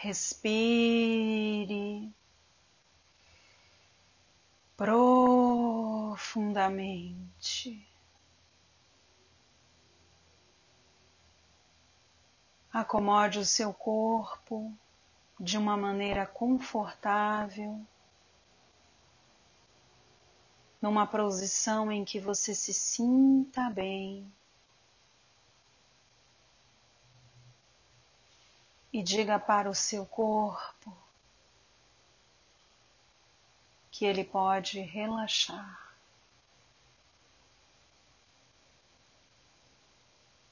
Respire profundamente. Acomode o seu corpo de uma maneira confortável, numa posição em que você se sinta bem. E diga para o seu corpo que ele pode relaxar.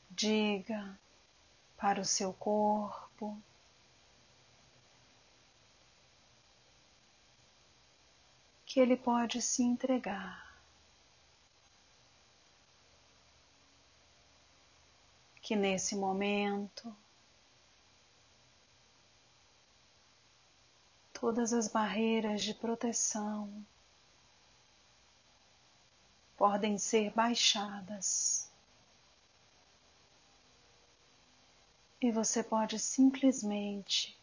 Diga para o seu corpo que ele pode se entregar. Que nesse momento todas as barreiras de proteção podem ser baixadas. E você pode simplesmente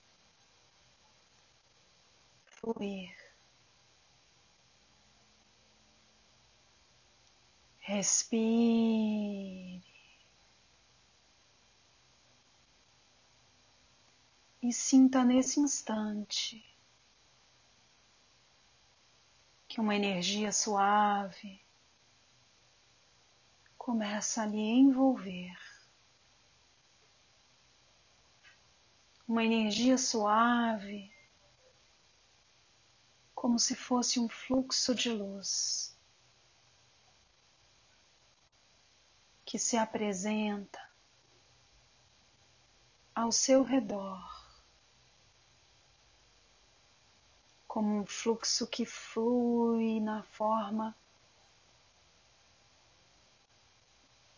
fluir. Respire. E sinta nesse instante que uma energia suave começa a lhe envolver. Uma energia suave, como se fosse um fluxo de luz que se apresenta ao seu redor. Como um fluxo que flui na forma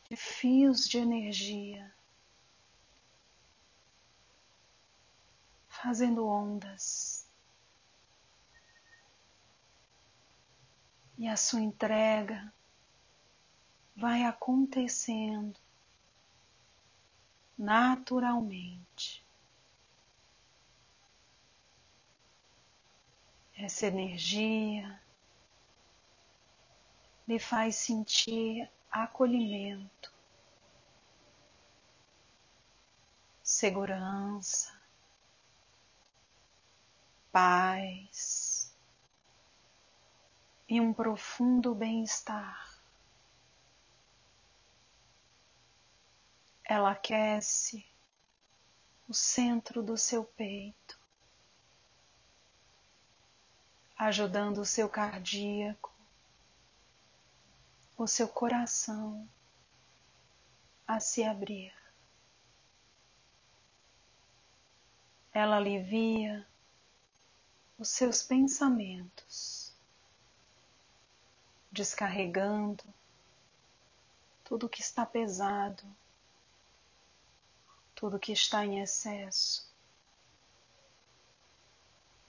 de fios de energia, fazendo ondas. E a sua entrega vai acontecendo naturalmente. Essa energia lhe faz sentir acolhimento, segurança, paz e um profundo bem-estar. Ela aquece o centro do seu peito ajudando o seu cardíaco, o seu coração a se abrir. Ela alivia os seus pensamentos, descarregando tudo que está pesado, tudo que está em excesso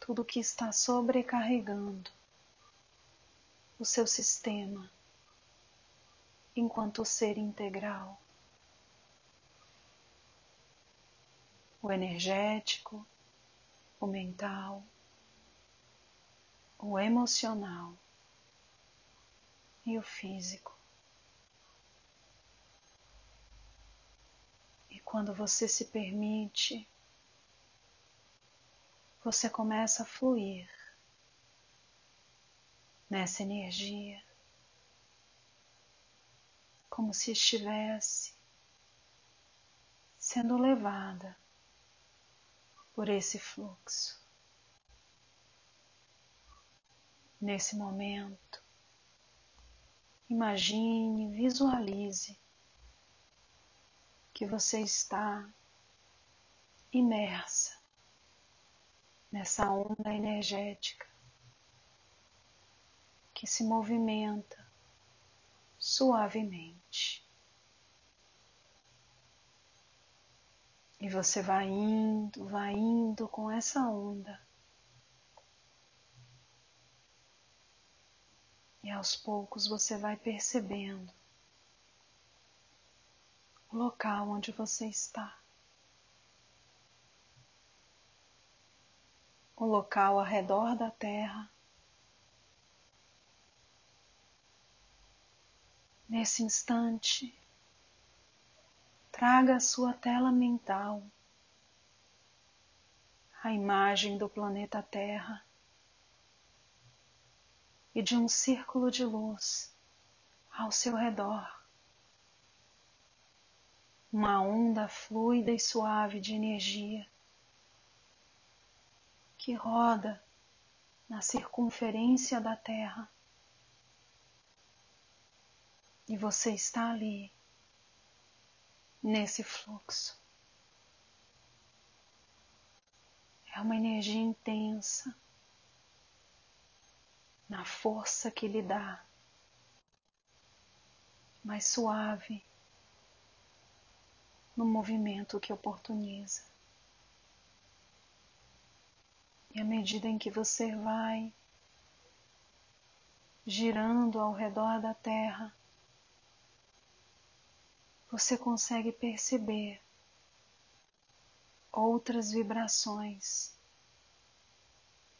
tudo que está sobrecarregando o seu sistema enquanto ser integral. O energético, o mental, o emocional e o físico. E quando você se permite você começa a fluir nessa energia, como se estivesse sendo levada por esse fluxo. Nesse momento, imagine, visualize que você está imersa nessa onda energética que se movimenta suavemente. E você vai indo, vai indo com essa onda. E aos poucos você vai percebendo o local onde você está. O local ao redor da Terra. Nesse instante, traga à sua tela mental a imagem do planeta Terra e de um círculo de luz ao seu redor. Uma onda fluida e suave de energia que roda na circunferência da Terra. E você está ali, nesse fluxo. É uma energia intensa, na força que lhe dá, mas suave, no movimento que oportuniza. E à medida em que você vai girando ao redor da Terra, você consegue perceber outras vibrações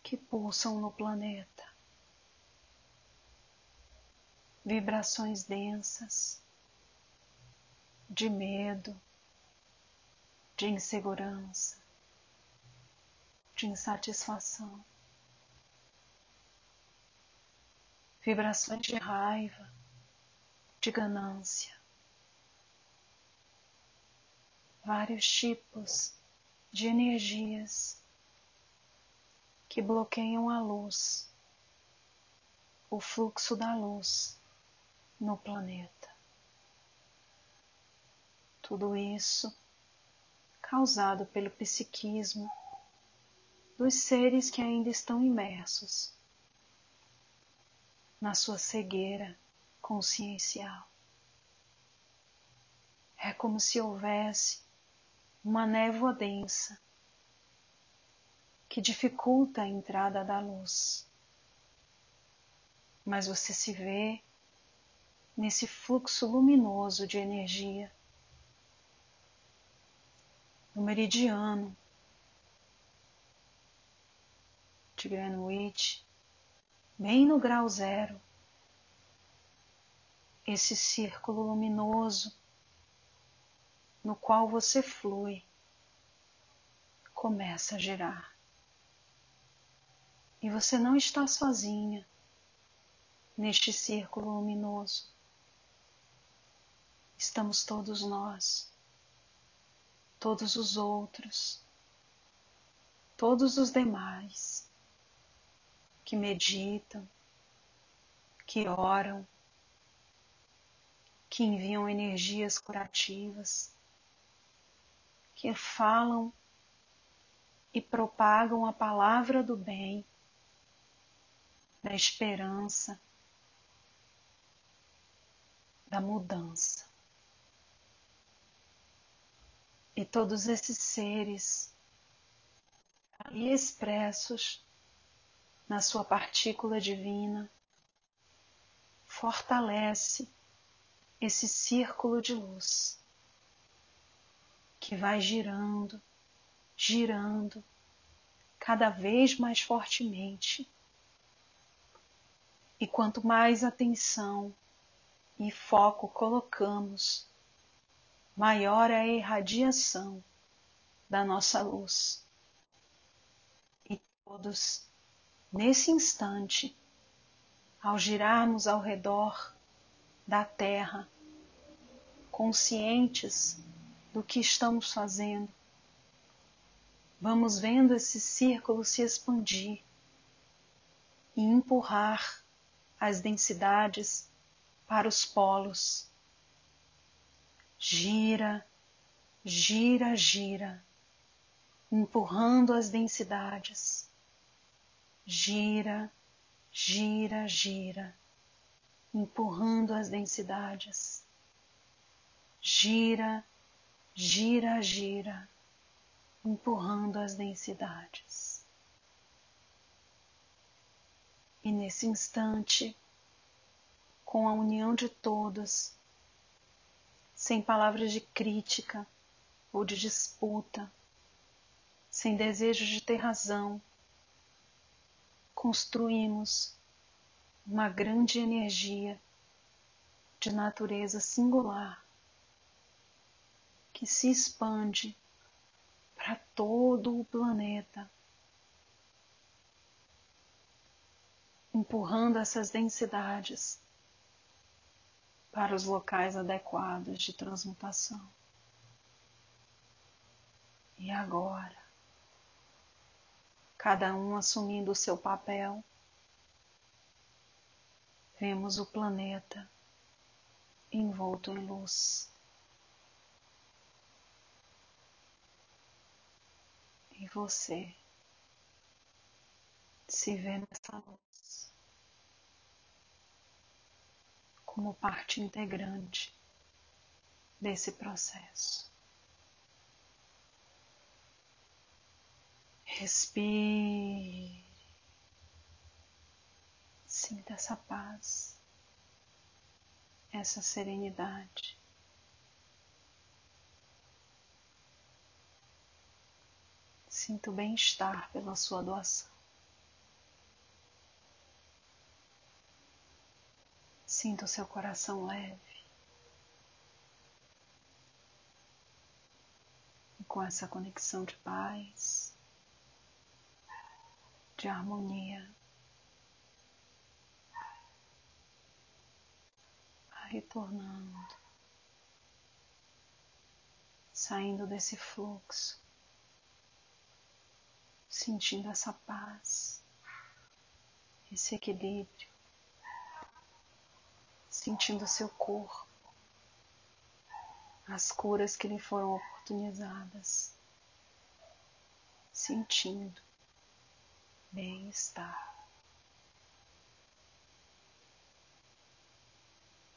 que pulsam no planeta. Vibrações densas de medo, de insegurança, de insatisfação, vibrações de raiva, de ganância, vários tipos de energias que bloqueiam a luz, o fluxo da luz no planeta. Tudo isso causado pelo psiquismo dos seres que ainda estão imersos na sua cegueira consciencial. É como se houvesse uma névoa densa que dificulta a entrada da luz. Mas você se vê nesse fluxo luminoso de energia, no meridiano de Greenwich, bem no grau zero, esse círculo luminoso no qual você flui começa a girar. E você não está sozinha neste círculo luminoso. Estamos todos nós, todos os outros, todos os demais que meditam, que oram, que enviam energias curativas, que falam e propagam a palavra do bem, da esperança, da mudança. E todos esses seres ali expressos na sua partícula divina, fortalece esse círculo de luz que vai girando, girando cada vez mais fortemente. E quanto mais atenção e foco colocamos, maior é a irradiação da nossa luz. E todos Nesse instante, ao girarmos ao redor da Terra, conscientes do que estamos fazendo, vamos vendo esse círculo se expandir e empurrar as densidades para os polos. Gira, gira, gira, empurrando as densidades gira, gira, gira, empurrando as densidades. Gira, gira, gira, empurrando as densidades. E nesse instante, com a união de todos, sem palavras de crítica ou de disputa, sem desejo de ter razão, construímos uma grande energia de natureza singular que se expande para todo o planeta, empurrando essas densidades para os locais adequados de transmutação. E agora, cada um assumindo o seu papel, vemos o planeta envolto em luz. E você se vê nessa luz como parte integrante desse processo. Respire. Sinta essa paz, essa serenidade. Sinta o bem-estar pela sua doação. Sinta o seu coração leve. E com essa conexão de paz, de harmonia, retornando, saindo desse fluxo sentindo essa paz, esse equilíbrio, sentindo seu corpo, as curas que lhe foram oportunizadas, sentindo bem-estar.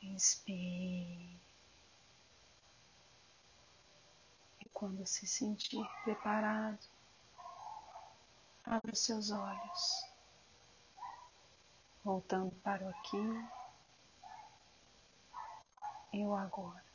Inspire. E quando se sentir preparado, Abra os seus olhos, voltando para o aqui e o agora.